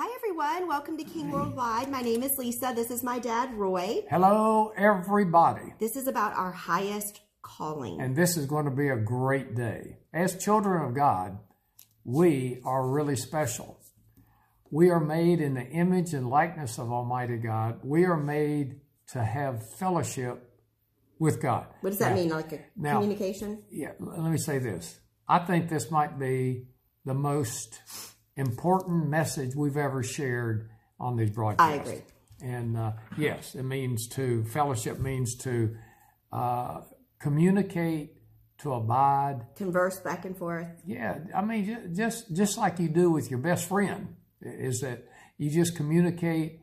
Hi, everyone. Welcome to King Worldwide. My name is Lisa. This is my dad, Roy. Hello, everybody. This is about our highest calling. And this is going to be a great day. As children of God, we are really special. We are made in the image and likeness of Almighty God. We are made to have fellowship with God. What does that Now- mean? Like a now- communication? Yeah, let me say this. I think this might be the most important message we've ever shared on these broadcasts. I agree. And uh, yes, it means to, fellowship means to uh, communicate, to abide. Converse back and forth. Yeah, I mean, just just like you do with your best friend, is that you just communicate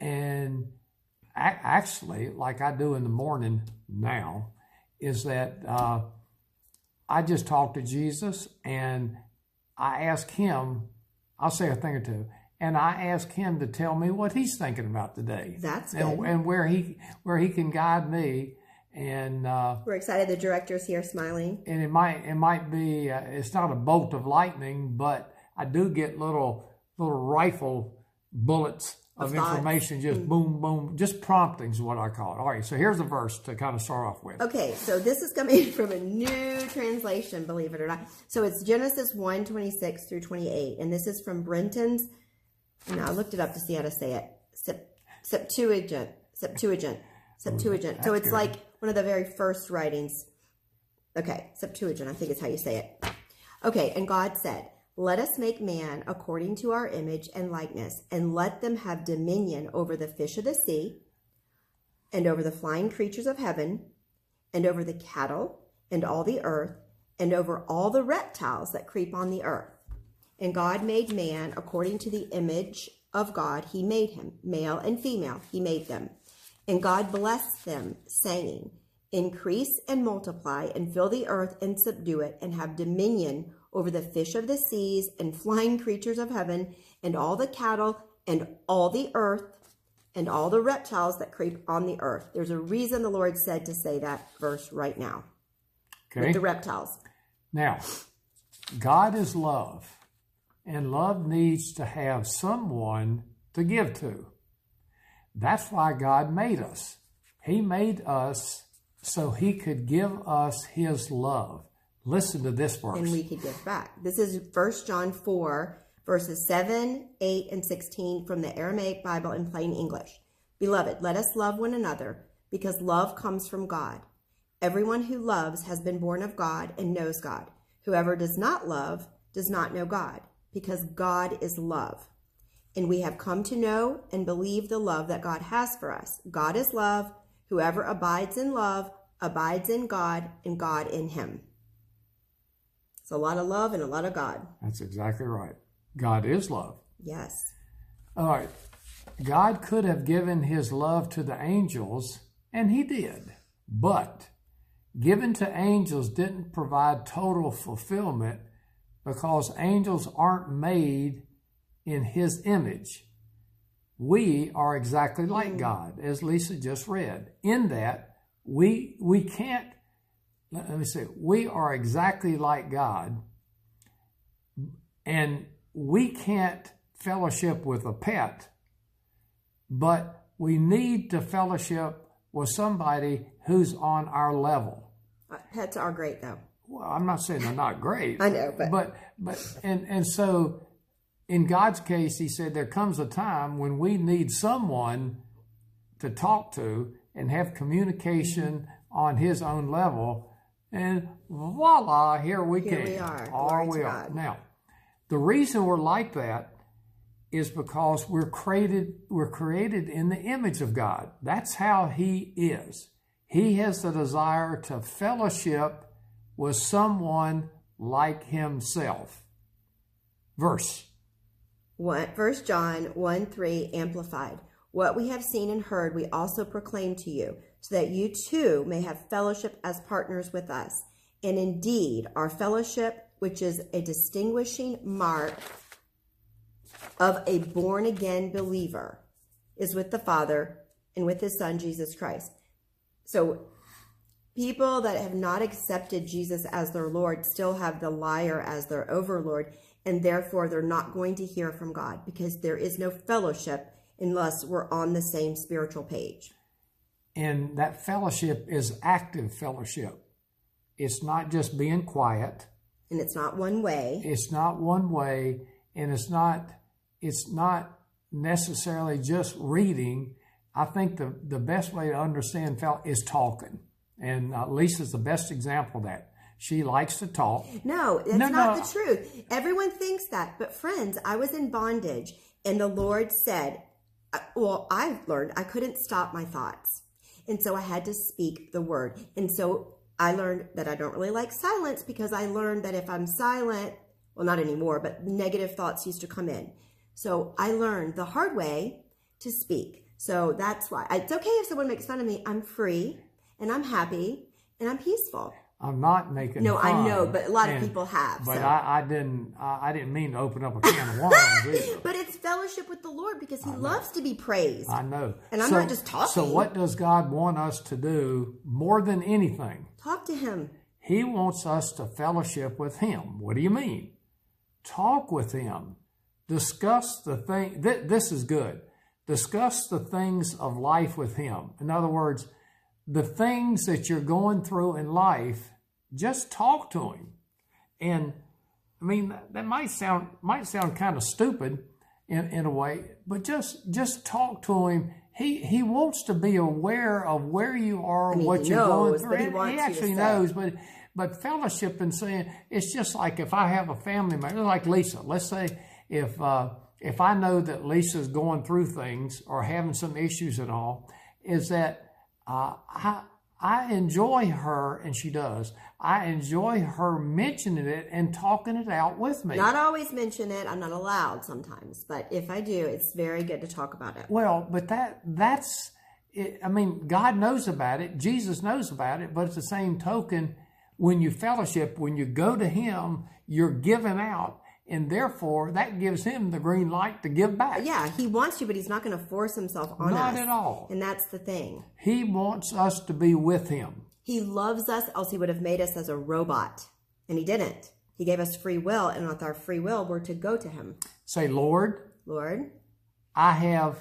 and actually, like I do in the morning now, is that uh, I just talk to Jesus and I ask him, I'll say a thing or two, and I ask him to tell me what he's thinking about today. That's and, and where he where he can guide me and uh, We're excited. The director's here smiling. and it might it might be uh, it's not a bolt of lightning, but I do get little little rifle bullets of, Of information, just mm. boom boom, just promptings is what I call it. All right, so here's a verse to kind of start off with. Okay, so this is coming from a new translation, believe it or not. So it's Genesis 1 26 through 28. And this is from Brenton's. And I looked it up to see how to say it. Sep- Septuagint. Septuagint. Septuagint. So it's good. like one of the very first writings. Okay, Septuagint, I think is how you say it. Okay, and God said, Let us make man according to our image and likeness, and let them have dominion over the fish of the sea, and over the flying creatures of heaven, and over the cattle, and all the earth, and over all the reptiles that creep on the earth. And God made man according to the image of God, he made him, male and female, he made them. And God blessed them, saying, Increase and multiply, and fill the earth and subdue it, and have dominion over the fish of the seas, and flying creatures of heaven, and all the cattle, and all the earth, and all the reptiles that creep on the earth. There's a reason the Lord said to say that verse right now Okay, with the reptiles. now God is love, and love needs to have someone to give to. That's why God made us. He made us so He could give us His love. Listen to this verse. and we could give back. This is 1 John 4, verses 7, 8, and 16 from the Aramaic Bible in plain English. Beloved, let us love one another because love comes from God. Everyone who loves has been born of God and knows God. Whoever does not love does not know God because God is love. And we have come to know and believe the love that God has for us. God is love. Whoever abides in love abides in God and God in him. It's a lot of love and a lot of God. That's exactly right. God is love. Yes. All right. God could have given his love to the angels, and he did. But given to angels didn't provide total fulfillment because angels aren't made in his image. We are exactly like mm. God, as Lisa just read, in that we we can't let me say we are exactly like God and we can't fellowship with a pet, but we need to fellowship with somebody who's on our level. Uh, Pets are great though. Well, I'm not saying they're not great. I know, but- but but and and so in God's case, He said there comes a time when we need someone to talk to and have communication on His own level, and voila, here we Here came. we are. Glory we are God. now. The reason we're like that is because we're created we're created in the image of God. That's how he is. He has the desire to fellowship with someone like himself. Verse. One, 1 John 1 3 Amplified. What we have seen and heard, we also proclaim to you, so that you too may have fellowship as partners with us. And indeed, our fellowship, which is a distinguishing mark of a born again believer, is with the Father and with his Son, Jesus Christ. So, people that have not accepted Jesus as their Lord still have the liar as their overlord. and therefore they're not going to hear from God because there is no fellowship unless we're on the same spiritual page. And that fellowship is active fellowship. It's not just being quiet. And it's not one way. It's not one way, and it's not it's not necessarily just reading. I think the, the best way to understand fel is talking. And uh, Lisa's the best example of that. She likes to talk. No, that's No, not no. the truth. Everyone thinks that. But friends, I was in bondage and the Lord said, uh, well, I've learned I couldn't stop my thoughts. And so I had to speak the word. And so I learned that I don't really like silence because I learned that if I'm silent, well, not anymore, but negative thoughts used to come in. So I learned the hard way to speak. So that's why it's okay if someone makes fun of me. I'm free and I'm happy and I'm peaceful. I'm not making No, I know, but a lot of people have, But so. I, I didn't. I, I didn't mean to open up a can of worms. But it's fellowship with the Lord because He loves to be praised. I know. And I'm not just talking. So what does God want us to do more than anything? Talk to Him. He wants us to fellowship with Him. What do you mean? Talk with Him. Discuss the thing. Th- this is good. Discuss the things of life with Him. In other words, the things that you're going through in life, just talk to Him. And I mean, that- might sound might sound kind of stupid in, in a way, but just just talk to Him. He He wants to be aware of where you are, mean, what you're going through. he And wants you to actually knows, but but fellowship and saying it's just like if I have a family member like Lisa. Let's say if uh, if I know that Lisa's going through things or having some issues and all, is that uh, I I enjoy her and she does. I enjoy her mentioning it and talking it out with me. Not always mention it. I'm not allowed sometimes, but if I do, it's very good to talk about it. Well, but that that's it, I mean, God knows about it. Jesus knows about it. But it's the same token when you fellowship, when you go to Him, you're giving out, and therefore that gives Him the green light to give back. Yeah, He wants you, but He's not going to force Himself on Not us. at all. And that's the thing. He wants us to be with Him. He loves us, else He would have made us as a robot. And He didn't. He gave us free will, and with our free will, we're to go to Him. Say, Lord, Lord, I have.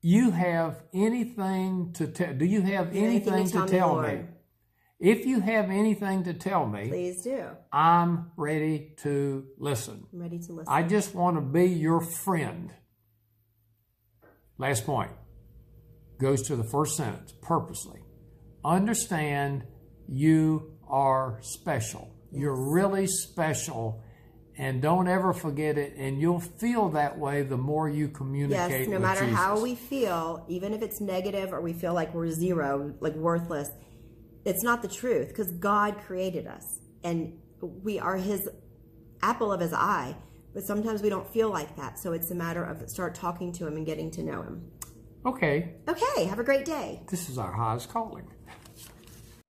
You have anything to tell? Do you have anything anything to tell to me, tell Lord? me? If you have anything to tell me, please do. I'm ready to listen. I'm ready to listen. I just want to be your friend. Last point goes to the first sentence purposely. Understand you are special. You're really special. And don't ever forget it. And you'll feel that way the more you communicate Yes, no matter Jesus. how we feel, even if it's negative or we feel like we're zero, like worthless, it's not the truth because God created us and we are His apple of His eye. But sometimes we don't feel like that. So it's a matter of start talking to Him and getting to know Him. Okay, Okay, have a great day. this is our highest calling.